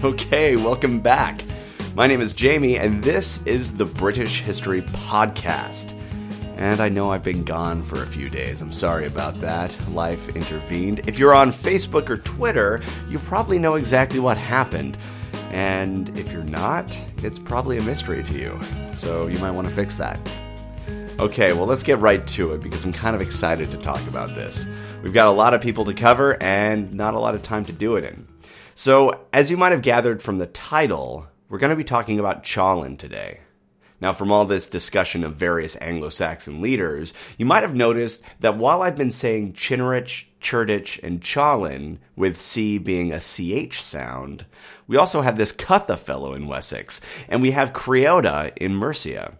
Okay, welcome back. My name is Jamie, and this is the British History Podcast. And I know I've been gone for a few days. I'm sorry about that. Life intervened. If you're on Facebook or Twitter, you probably know exactly what happened. And if you're not, it's probably a mystery to you. So you might want to fix that. Okay, well, let's get right to it because I'm kind of excited to talk about this. We've got a lot of people to cover and not a lot of time to do it in. So, as you might have gathered from the title, we're going to be talking about Ceawlin today. Now, from all this discussion of various Anglo Saxon leaders, you might have noticed that while I've been saying Cynric, Cerdic, and Ceawlin, with C being a CH sound, we also have this Cutha fellow in Wessex, and we have Creota in Mercia.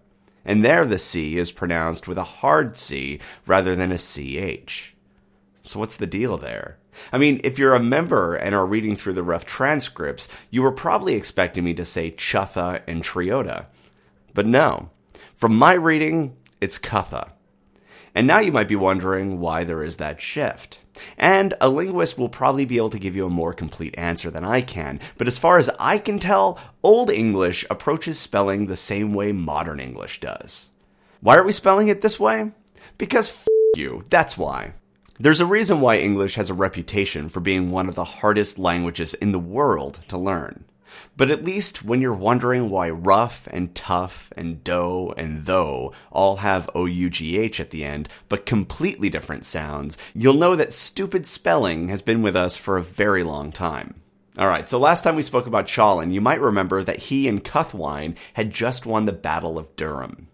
And there the C is pronounced with a hard C rather than a CH. So what's the deal there? I mean, if you're a member and are reading through the rough transcripts, you were probably expecting me to say Chutha and Triota. But no. From my reading, it's Cutha. And now you might be wondering why there is that shift. And a linguist will probably be able to give you a more complete answer than I can, but as far as I can tell, Old English approaches spelling the same way modern English does. Why are we spelling it this way? Because f you, that's why. There's a reason why English has a reputation for being one of the hardest languages in the world to learn. But at least when you're wondering why rough and tough and dough and though all have OUGH at the end, but completely different sounds, you'll know that stupid spelling has been with us for a very long time. Alright, so last time we spoke about Ceawlin, you might remember that he and Cuthwine had just won the Battle of Dyrham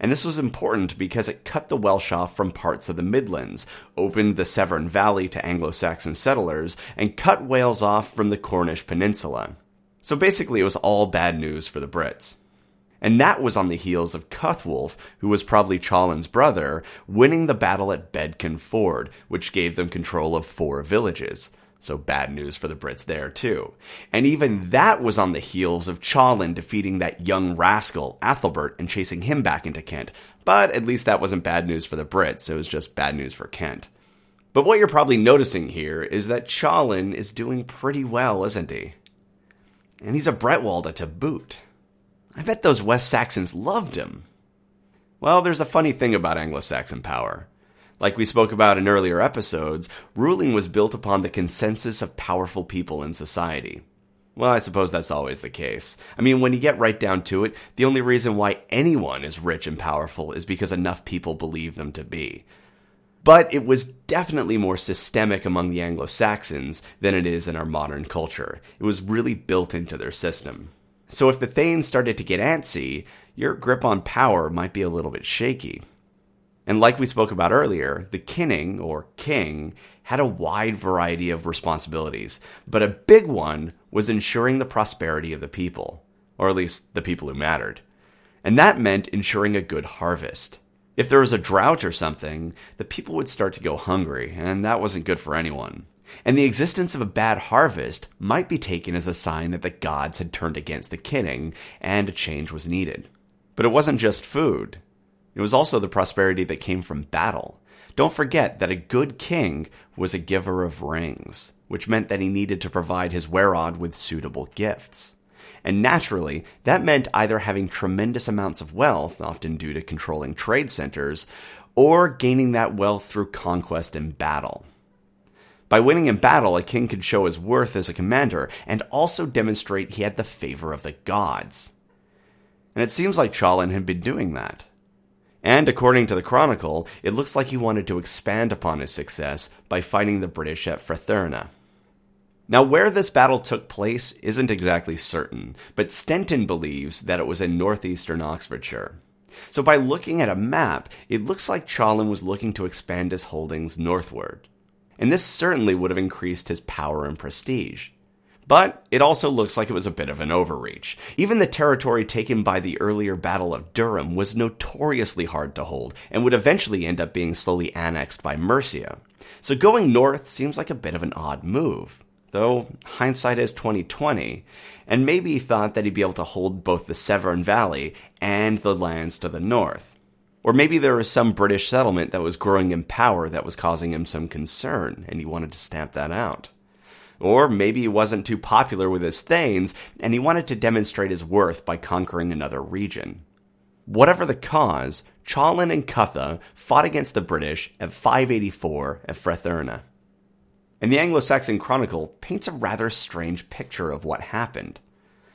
and this was important because it cut the Welsh off from parts of the Midlands, opened the Severn Valley to Anglo Saxon settlers, and cut Wales off from the Cornish Peninsula. So basically, it was all bad news for the Brits. And that was on the heels of Cuthwulf, who was probably Ceawlin's brother, winning the battle at Bedcanford, which gave them control of four villages. So bad news for the Brits there too. And even that was on the heels of Ceawlin defeating that young rascal, Athelbert, and chasing him back into Kent. But at least that wasn't bad news for the Brits, it was just bad news for Kent. But what you're probably noticing here is that Ceawlin is doing pretty well, isn't he? And he's a Bretwalda to boot. I bet those West Saxons loved him. Well, there's a funny thing about Anglo Saxon power. Like we spoke about in earlier episodes, ruling was built upon the consensus of powerful people in society. Well, I suppose that's always the case. I mean, when you get right down to it, the only reason why anyone is rich and powerful is because enough people believe them to be. But it was definitely more systemic among the Anglo Saxons than it is in our modern culture. It was really built into their system. So if the Thanes started to get antsy, your grip on power might be a little bit shaky. And like we spoke about earlier, the kinning or king had a wide variety of responsibilities, but a big one was ensuring the prosperity of the people, or at least the people who mattered. And that meant ensuring a good harvest. If there was a drought or something, the people would start to go hungry, and that wasn't good for anyone. And the existence of a bad harvest might be taken as a sign that the gods had turned against the kinning and a change was needed. But it wasn't just food. It was also the prosperity that came from battle. Don't forget that a good king was a giver of rings, which meant that he needed to provide his werod with suitable gifts. And naturally, that meant either having tremendous amounts of wealth, often due to controlling trade centers, or gaining that wealth through conquest and battle. By winning in battle, a king could show his worth as a commander and also demonstrate he had the favor of the gods. And it seems like Ceawlin had been doing that. And according to the Chronicle, it looks like he wanted to expand upon his success by fighting the British at Fratherna. Now, where this battle took place isn't exactly certain, but Stenton believes that it was in northeastern Oxfordshire. So, by looking at a map, it looks like Ceawlin was looking to expand his holdings northward. And this certainly would have increased his power and prestige. But it also looks like it was a bit of an overreach. Even the territory taken by the earlier Battle of Dyrham was notoriously hard to hold and would eventually end up being slowly annexed by Mercia. So going north seems like a bit of an odd move. Though hindsight is 2020, and maybe he thought that he'd be able to hold both the Severn Valley and the lands to the north. Or maybe there was some British settlement that was growing in power that was causing him some concern, and he wanted to stamp that out. Or maybe he wasn't too popular with his Thanes, and he wanted to demonstrate his worth by conquering another region. Whatever the cause, Ceawlin and Cutha fought against the British at 584 at Frethearna. And the Anglo Saxon Chronicle paints a rather strange picture of what happened.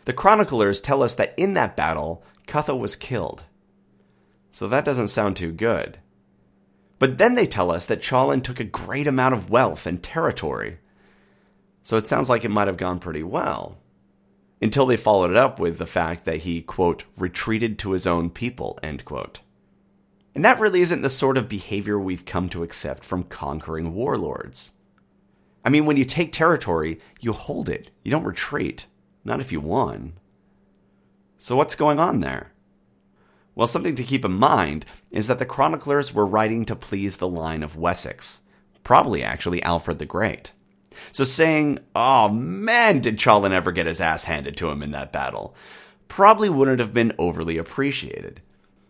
The chroniclers tell us that in that battle, Cutha was killed. So that doesn't sound too good. But then they tell us that Ceawlin took a great amount of wealth and territory. So it sounds like it might have gone pretty well. Until they followed it up with the fact that he, quote, retreated to his own people, end quote. And that really isn't the sort of behavior we've come to accept from conquering warlords. I mean, when you take territory, you hold it, you don't retreat. Not if you won. So, what's going on there? Well, something to keep in mind is that the chroniclers were writing to please the line of Wessex, probably actually Alfred the Great. So saying, oh man, did Ceawlin ever get his ass handed to him in that battle, probably wouldn't have been overly appreciated.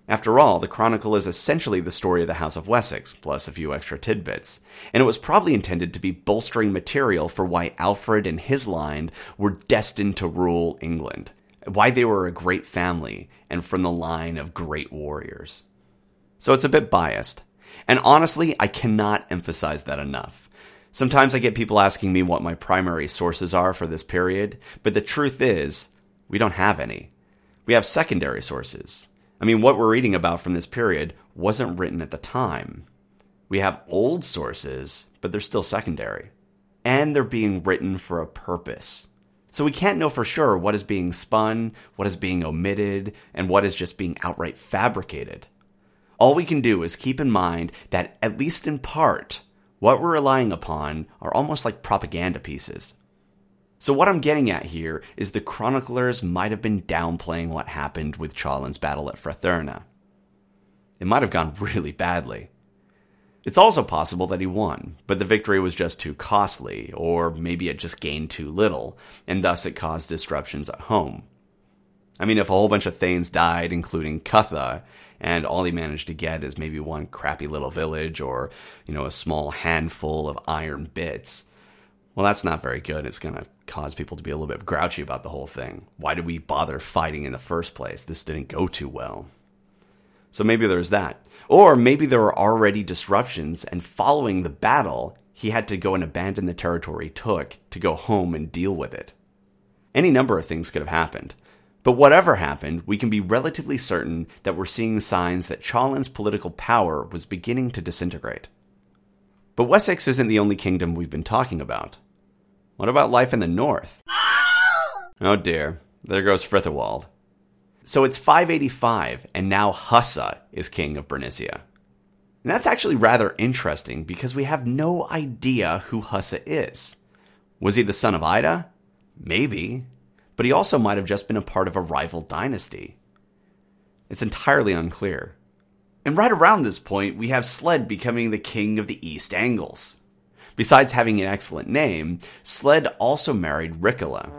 After all, the Chronicle is essentially the story of the House of Wessex, plus a few extra tidbits, and it was probably intended to be bolstering material for why Alfred and his line were destined to rule England, why they were a great family, and from the line of great warriors. So it's a bit biased, and honestly, I cannot emphasize that enough. Sometimes I get people asking me what my primary sources are for this period, but the truth is, we don't have any. We have secondary sources I mean, what we're reading about from this period wasn't written at the time. We have old sources, but they're still secondary. And they're being written for a purpose. So we can't know for sure what is being spun, what is being omitted, and what is just being outright fabricated. All we can do is keep in mind that, at least in part, what we're relying upon are almost like propaganda pieces. So, what I'm getting at here is the chroniclers might have been downplaying what happened with Ceawlin's battle at Frethearna. It might have gone really badly. It's also possible that he won, but the victory was just too costly, or maybe it just gained too little, and thus it caused disruptions at home. I mean, if a whole bunch of Thanes died, including Cutha, and all he managed to get is maybe one crappy little village or, you know, a small handful of iron bits, well, that's not very good. It's going to cause people to be a little bit grouchy about the whole thing. Why did we bother fighting in the first place? This didn't go too well. So maybe there's that. Or maybe there were already disruptions, and following the battle, he had to go and abandon the territory he took to go home and deal with it. Any number of things could have happened. But whatever happened, we can be relatively certain that we're seeing signs that Ceawlin's political power was beginning to disintegrate. But Wessex isn't the only kingdom we've been talking about. What about life in the north? Oh dear, there goes Frithawald. So it's 585, and now Hussa is king of Bernicia. And that's actually rather interesting because we have no idea who Hussa is. Was he the son of Ida? Maybe. But he also might have just been a part of a rival dynasty. It's entirely unclear. And right around this point, we have Sled becoming the king of the East Angles. Besides having an excellent name, Sled also married Ricola.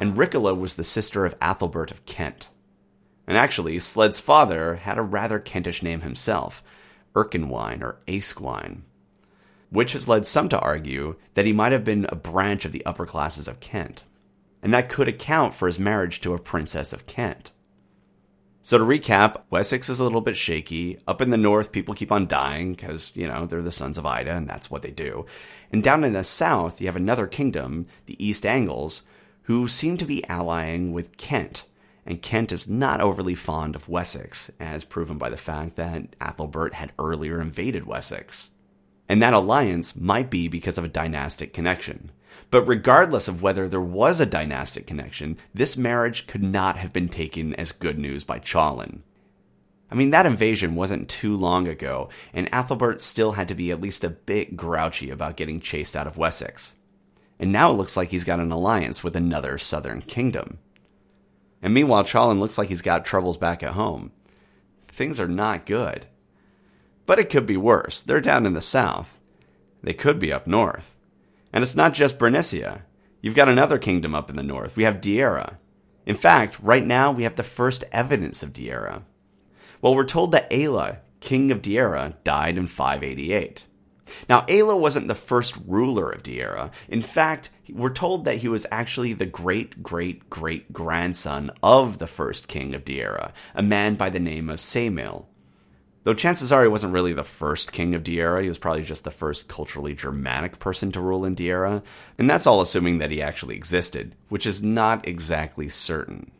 And Ricola was the sister of Athelbert of Kent. And actually, Sled's father had a rather Kentish name himself, Erkenwine or Askwine, which has led some to argue that he might have been a branch of the upper classes of Kent. And that could account for his marriage to a princess of Kent. So to recap, Wessex is a little bit shaky. Up in the north, people keep on dying because, you know, they're the sons of Ida and that's what they do. And down in the south, you have another kingdom, the East Angles, who seem to be allying with Kent. And Kent is not overly fond of Wessex, as proven by the fact that Athelbert had earlier invaded Wessex. And that alliance might be because of a dynastic connection. But regardless of whether there was a dynastic connection, this marriage could not have been taken as good news by Ceawlin. I mean, that invasion wasn't too long ago, and Athelbert still had to be at least a bit grouchy about getting chased out of Wessex. And now it looks like he's got an alliance with another southern kingdom. And meanwhile, Ceawlin looks like he's got troubles back at home. Things are not good. But it could be worse. They're down in the south. They could be up north. And it's not just Bernicia. You've got another kingdom up in the north. We have Deira. In fact, right now we have the first evidence of Deira. Well, we're told that Aella, king of Deira, died in 588. Now, Aella wasn't the first ruler of Deira. In fact, we're told that he was actually the great great great grandson of the first king of Deira, a man by the name of Semele. Though chances are he wasn't really the first king of Deira, he was probably just the first culturally Germanic person to rule in Deira, and that's all assuming that he actually existed, which is not exactly certain.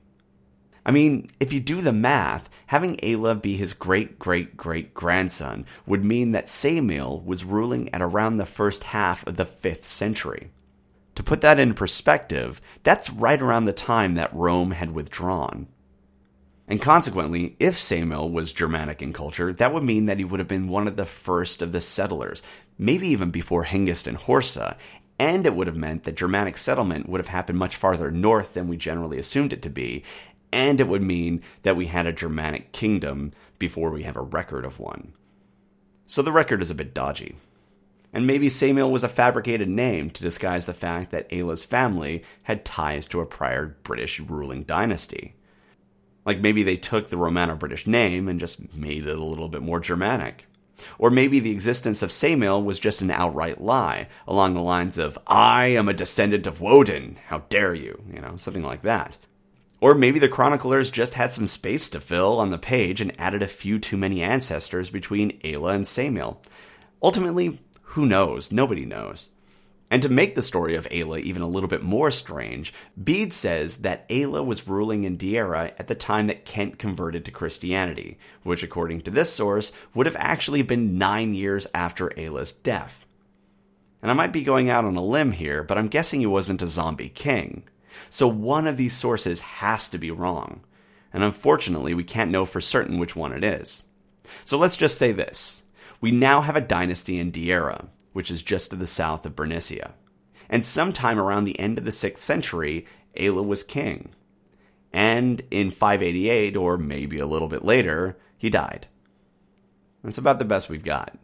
I mean, if you do the math, having Aella be his great great great grandson would mean that Samuel was ruling at around the first half of the 5th century. To put that in perspective, that's right around the time that Rome had withdrawn. And consequently, if Semele was Germanic in culture, that would mean that he would have been one of the first of the settlers, maybe even before Hengist and Horsa, and it would have meant that Germanic settlement would have happened much farther north than we generally assumed it to be, and it would mean that we had a Germanic kingdom before we have a record of one. So the record is a bit dodgy. And maybe Semele was a fabricated name to disguise the fact that Aella's family had ties to a prior British ruling dynasty. Like maybe they took the Romano British name and just made it a little bit more Germanic. Or maybe the existence of Semele was just an outright lie, along the lines of, I am a descendant of Woden, how dare you, you know, something like that. Or maybe the chroniclers just had some space to fill on the page and added a few too many ancestors between Aella and Semele. Ultimately, who knows? Nobody knows. And to make the story of Aella even a little bit more strange, Bede says that Aella was ruling in Deira at the time that Kent converted to Christianity, which according to this source would have actually been nine years after Aella's death. And I might be going out on a limb here, but I'm guessing he wasn't a zombie king. So one of these sources has to be wrong. And unfortunately, we can't know for certain which one it is. So let's just say this. We now have a dynasty in Deira, which is just to the south of Bernicia. And sometime around the end of the 6th century, Aella was king. And in 588, or maybe a little bit later, he died. That's about the best we've got.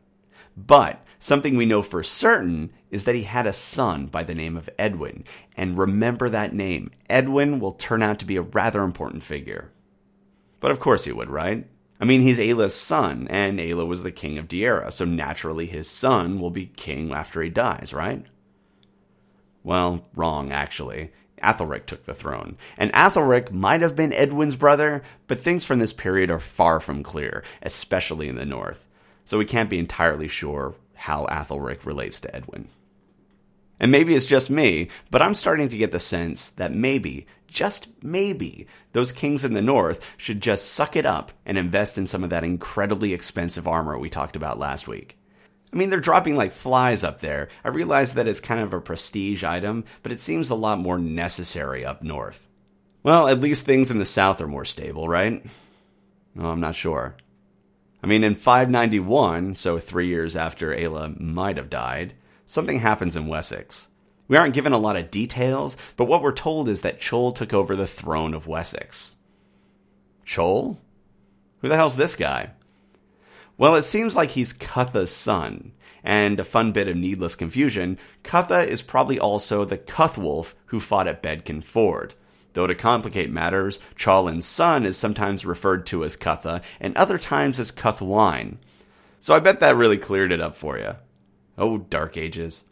But something we know for certain is that he had a son by the name of Edwin. And remember that name. Edwin will turn out to be a rather important figure. But of course he would, right? I mean, he's Aella's son, and Aella was the king of Deira, so naturally his son will be king after he dies, right? Well, wrong, actually. Athelric took the throne. And Athelric might have been Edwin's brother, but things from this period are far from clear, especially in the north so we can't be entirely sure how Athelric relates to Edwin. And maybe it's just me, but I'm starting to get the sense that maybe, just maybe, those kings in the north should just suck it up and invest in some of that incredibly expensive armor we talked about last week. I mean, they're dropping like flies up there. I realize that it's kind of a prestige item, but it seems a lot more necessary up north. Well, at least things in the south are more stable, right? I'm not sure. I mean, in 591, so three years after Aella might have died, something happens in Wessex. We aren't given a lot of details, but what we're told is that Ceol took over the throne of Wessex. Ceol? Who the hell's this guy? Well, it seems like he's Cutha's son, and a fun bit of needless confusion, Cutha is probably also the Cuthwulf who fought at Bedcanford. Though to complicate matters, Ceawlin's son is sometimes referred to as Cutha and other times as Cuthwine. So I bet that really cleared it up for you. Oh, Dark Ages.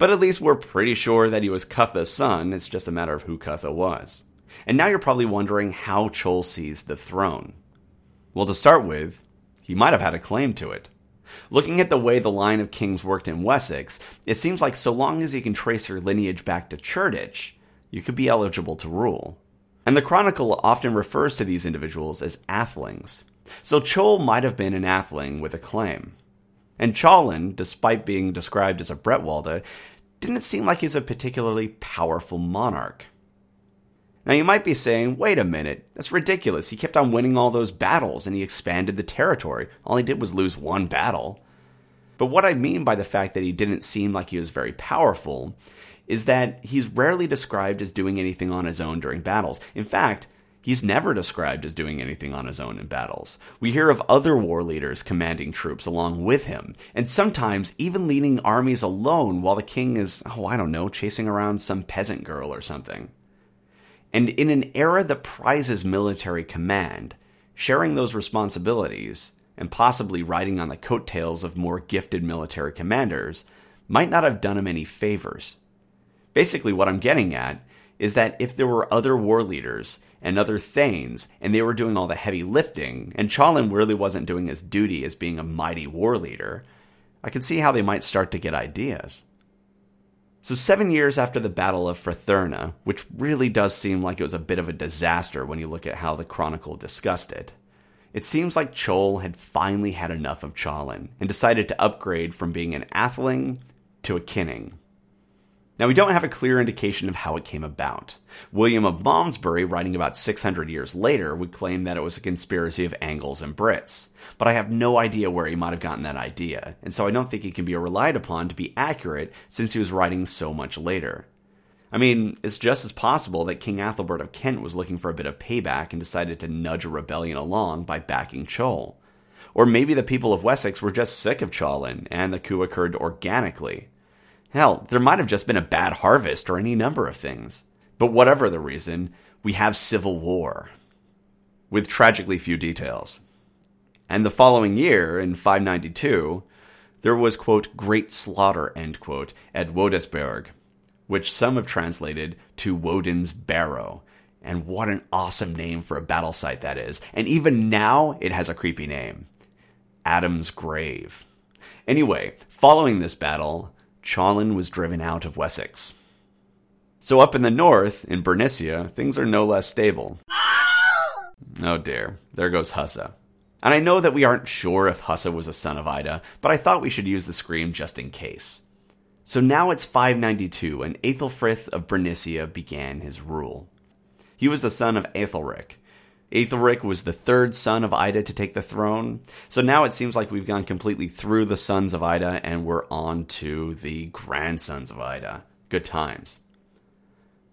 But at least we're pretty sure that he was Cutha's son, it's just a matter of who Cutha was. And now you're probably wondering how Ceol seized the throne. Well, to start with, he might have had a claim to it. Looking at the way the line of kings worked in Wessex, it seems like so long as you can trace your lineage back to Cerdic, you could be eligible to rule. And the Chronicle often refers to these individuals as athlings. So Ceol might have been an athling with a claim. And Ceawlin, despite being described as a Bretwalda, didn't seem like he's a particularly powerful monarch. Now you might be saying, wait a minute, that's ridiculous. He kept on winning all those battles and he expanded the territory. All he did was lose one battle. But what I mean by the fact that he didn't seem like he was very powerful is that he's rarely described as doing anything on his own during battles. In fact, he's never described as doing anything on his own in battles. We hear of other war leaders commanding troops along with him, and sometimes even leading armies alone while the king is, oh, I don't know, chasing around some peasant girl or something. And in an era that prizes military command, sharing those responsibilities and possibly riding on the coattails of more gifted military commanders, might not have done him any favors. Basically, what I'm getting at is that if there were other war leaders and other thanes, and they were doing all the heavy lifting, and Ceawlin really wasn't doing his duty as being a mighty war leader, I could see how they might start to get ideas. So, seven years after the Battle of Fratherna, which really does seem like it was a bit of a disaster when you look at how the Chronicle discussed it, it seems like Ceol had finally had enough of Ceawlin and decided to upgrade from being an Atheling to a Kinning. Now, we don't have a clear indication of how it came about. William of Malmesbury, writing about 600 years later, would claim that it was a conspiracy of Angles and Brits. But I have no idea where he might have gotten that idea, and so I don't think he can be relied upon to be accurate since he was writing so much later. I mean, it's just as possible that King Athelbert of Kent was looking for a bit of payback and decided to nudge a rebellion along by backing Ceol. Or maybe the people of Wessex were just sick of Ceawlin, and the coup occurred organically. Hell, there might have just been a bad harvest or any number of things. But whatever the reason, we have civil war. With tragically few details. And the following year, in 592, there was, quote, great slaughter, end quote, at Wodesberg, which some have translated to Woden's Barrow. And what an awesome name for a battle site that is. And even now, it has a creepy name Adam's Grave. Anyway, following this battle, Ceawlin was driven out of Wessex. So up in the north, in Bernicia, things are no less stable. Oh dear, there goes Hussa. And I know that we aren't sure if Hussa was a son of Ida, but I thought we should use the scream just in case. So now it's 592, and Aethelfrith of Bernicia began his rule. He was the son of Aethelric, Aethelric was the third son of Ida to take the throne. So now it seems like we've gone completely through the sons of Ida and we're on to the grandsons of Ida. Good times.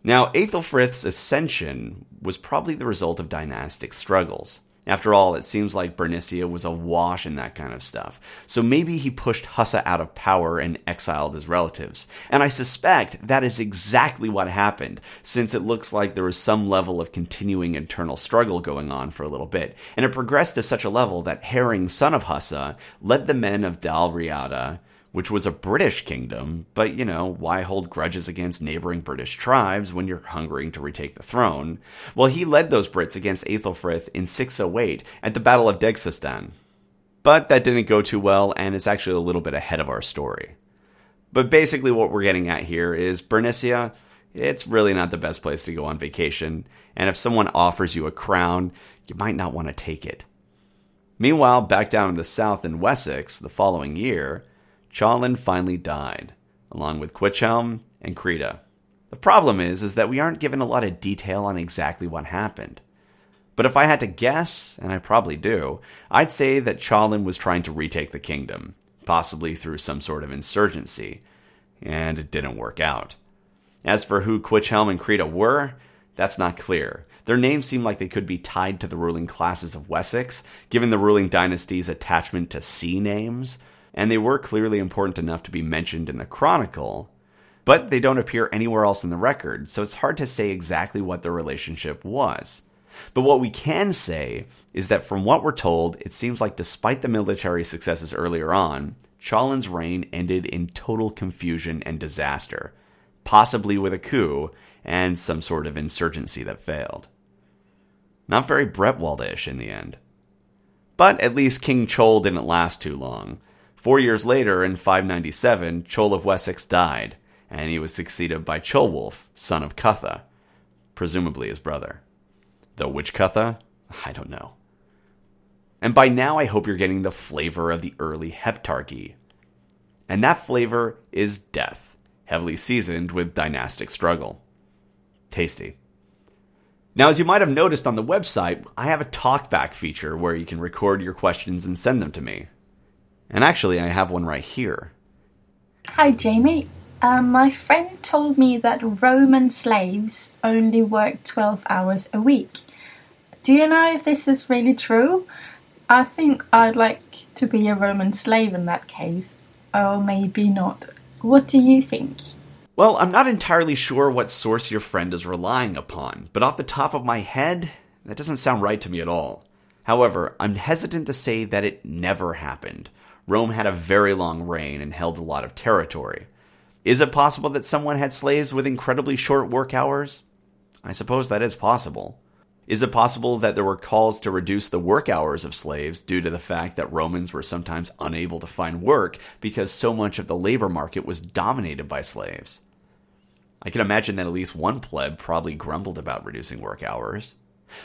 Now, Aethelfrith's ascension was probably the result of dynastic struggles. After all, it seems like Bernicia was awash in that kind of stuff. So maybe he pushed Hussa out of power and exiled his relatives. And I suspect that is exactly what happened, since it looks like there was some level of continuing internal struggle going on for a little bit. And it progressed to such a level that Hering, son of Hussa, led the men of Dalriada which was a British kingdom, but you know, why hold grudges against neighboring British tribes when you're hungering to retake the throne? Well, he led those Brits against Aethelfrith in 608 at the Battle of Degsastan. But that didn't go too well, and it's actually a little bit ahead of our story. But basically, what we're getting at here is Bernicia, it's really not the best place to go on vacation, and if someone offers you a crown, you might not want to take it. Meanwhile, back down in the south in Wessex the following year, Ceawlin finally died, along with Cuichelm and Crida. The problem is, is that we aren't given a lot of detail on exactly what happened. But if I had to guess, and I probably do, I'd say that Ceawlin was trying to retake the kingdom, possibly through some sort of insurgency, and it didn't work out. As for who Cuichelm and Crida were, that's not clear. Their names seem like they could be tied to the ruling classes of Wessex, given the ruling dynasty's attachment to sea names, and they were clearly important enough to be mentioned in the Chronicle, but they don't appear anywhere else in the record, so it's hard to say exactly what their relationship was. But what we can say is that from what we're told, it seems like despite the military successes earlier on, Ceawlin's reign ended in total confusion and disaster, possibly with a coup and some sort of insurgency that failed. Not very Bretwaldish in the end. But at least King Ceol didn't last too long. Four years later, in 597, Ceol of Wessex died, and he was succeeded by Ceolwulf, son of Cutha, presumably his brother. Though which Cutha? I don't know. And by now, I hope you're getting the flavor of the early Heptarchy. And that flavor is death, heavily seasoned with dynastic struggle. Tasty. Now, as you might have noticed on the website, I have a talkback feature where you can record your questions and send them to me. And actually, I have one right here. Hi, Jamie. Um, my friend told me that Roman slaves only worked 12 hours a week. Do you know if this is really true? I think I'd like to be a Roman slave in that case. Or maybe not. What do you think? Well, I'm not entirely sure what source your friend is relying upon, but off the top of my head, that doesn't sound right to me at all. However, I'm hesitant to say that it never happened. Rome had a very long reign and held a lot of territory. Is it possible that someone had slaves with incredibly short work hours? I suppose that is possible. Is it possible that there were calls to reduce the work hours of slaves due to the fact that Romans were sometimes unable to find work because so much of the labor market was dominated by slaves? I can imagine that at least one pleb probably grumbled about reducing work hours.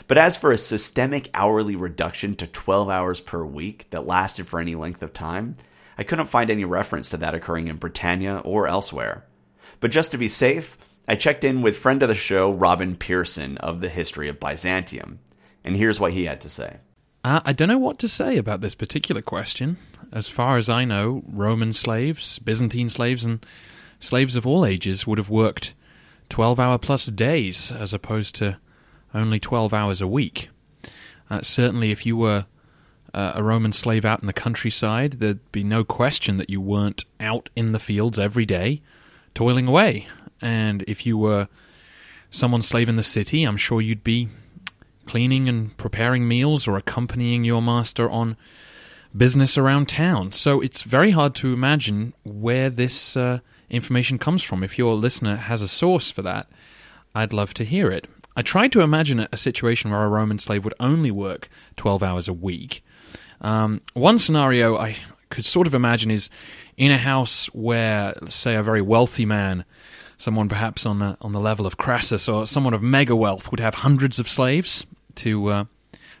But as for a systemic hourly reduction to 12 hours per week that lasted for any length of time, I couldn't find any reference to that occurring in Britannia or elsewhere. But just to be safe, I checked in with friend of the show, Robin Pierson of the History of Byzantium, and here's what he had to say. Uh, I don't know what to say about this particular question. As far as I know, Roman slaves, Byzantine slaves, and slaves of all ages would have worked 12 hour plus days as opposed to only 12 hours a week. Uh, certainly, if you were uh, a Roman slave out in the countryside, there'd be no question that you weren't out in the fields every day toiling away. And if you were someone's slave in the city, I'm sure you'd be cleaning and preparing meals or accompanying your master on business around town. So it's very hard to imagine where this uh, information comes from. If your listener has a source for that, I'd love to hear it. I tried to imagine a situation where a Roman slave would only work 12 hours a week. Um, one scenario I could sort of imagine is in a house where, say, a very wealthy man someone perhaps on the, on the level of Crassus or someone of mega wealth would have hundreds of slaves to uh,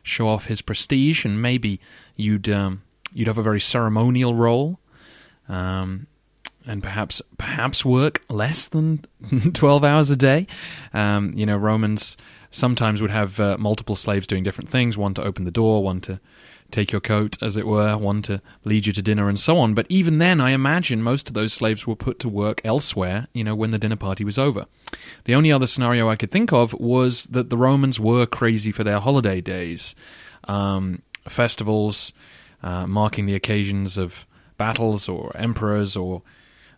show off his prestige, and maybe you'd um, you'd have a very ceremonial role, um, and perhaps perhaps work less than twelve hours a day. Um, you know, Romans sometimes would have uh, multiple slaves doing different things: one to open the door, one to take your coat, as it were, one to lead you to dinner, and so on. But even then, I imagine most of those slaves were put to work elsewhere, you know, when the dinner party was over. The only other scenario I could think of was that the Romans were crazy for their holiday days, um, festivals, uh, marking the occasions of battles or emperors or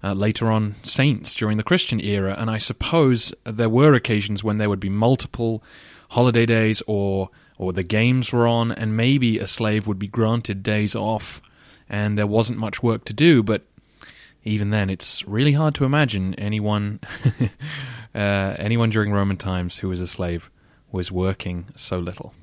uh, later on saints during the Christian era. And I suppose there were occasions when there would be multiple holiday days or or the games were on, and maybe a slave would be granted days off, and there wasn't much work to do. But even then, it's really hard to imagine anyone, uh, anyone during Roman times who was a slave was working so little.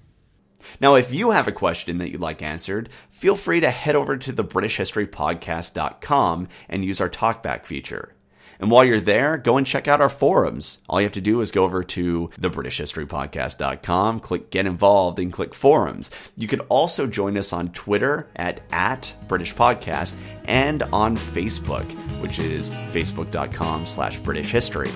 Now, if you have a question that you'd like answered, feel free to head over to the BritishHistoryPodcast.com and use our talkback feature. And while you're there, go and check out our forums. All you have to do is go over to thebritishhistorypodcast.com, click get involved, and click forums. You can also join us on Twitter at, at British Podcast and on Facebook, which is facebook.com slash British History.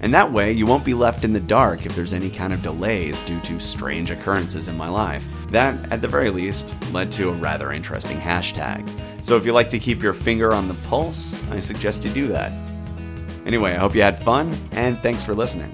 And that way, you won't be left in the dark if there's any kind of delays due to strange occurrences in my life. That, at the very least, led to a rather interesting hashtag. So if you like to keep your finger on the pulse, I suggest you do that. Anyway, I hope you had fun, and thanks for listening.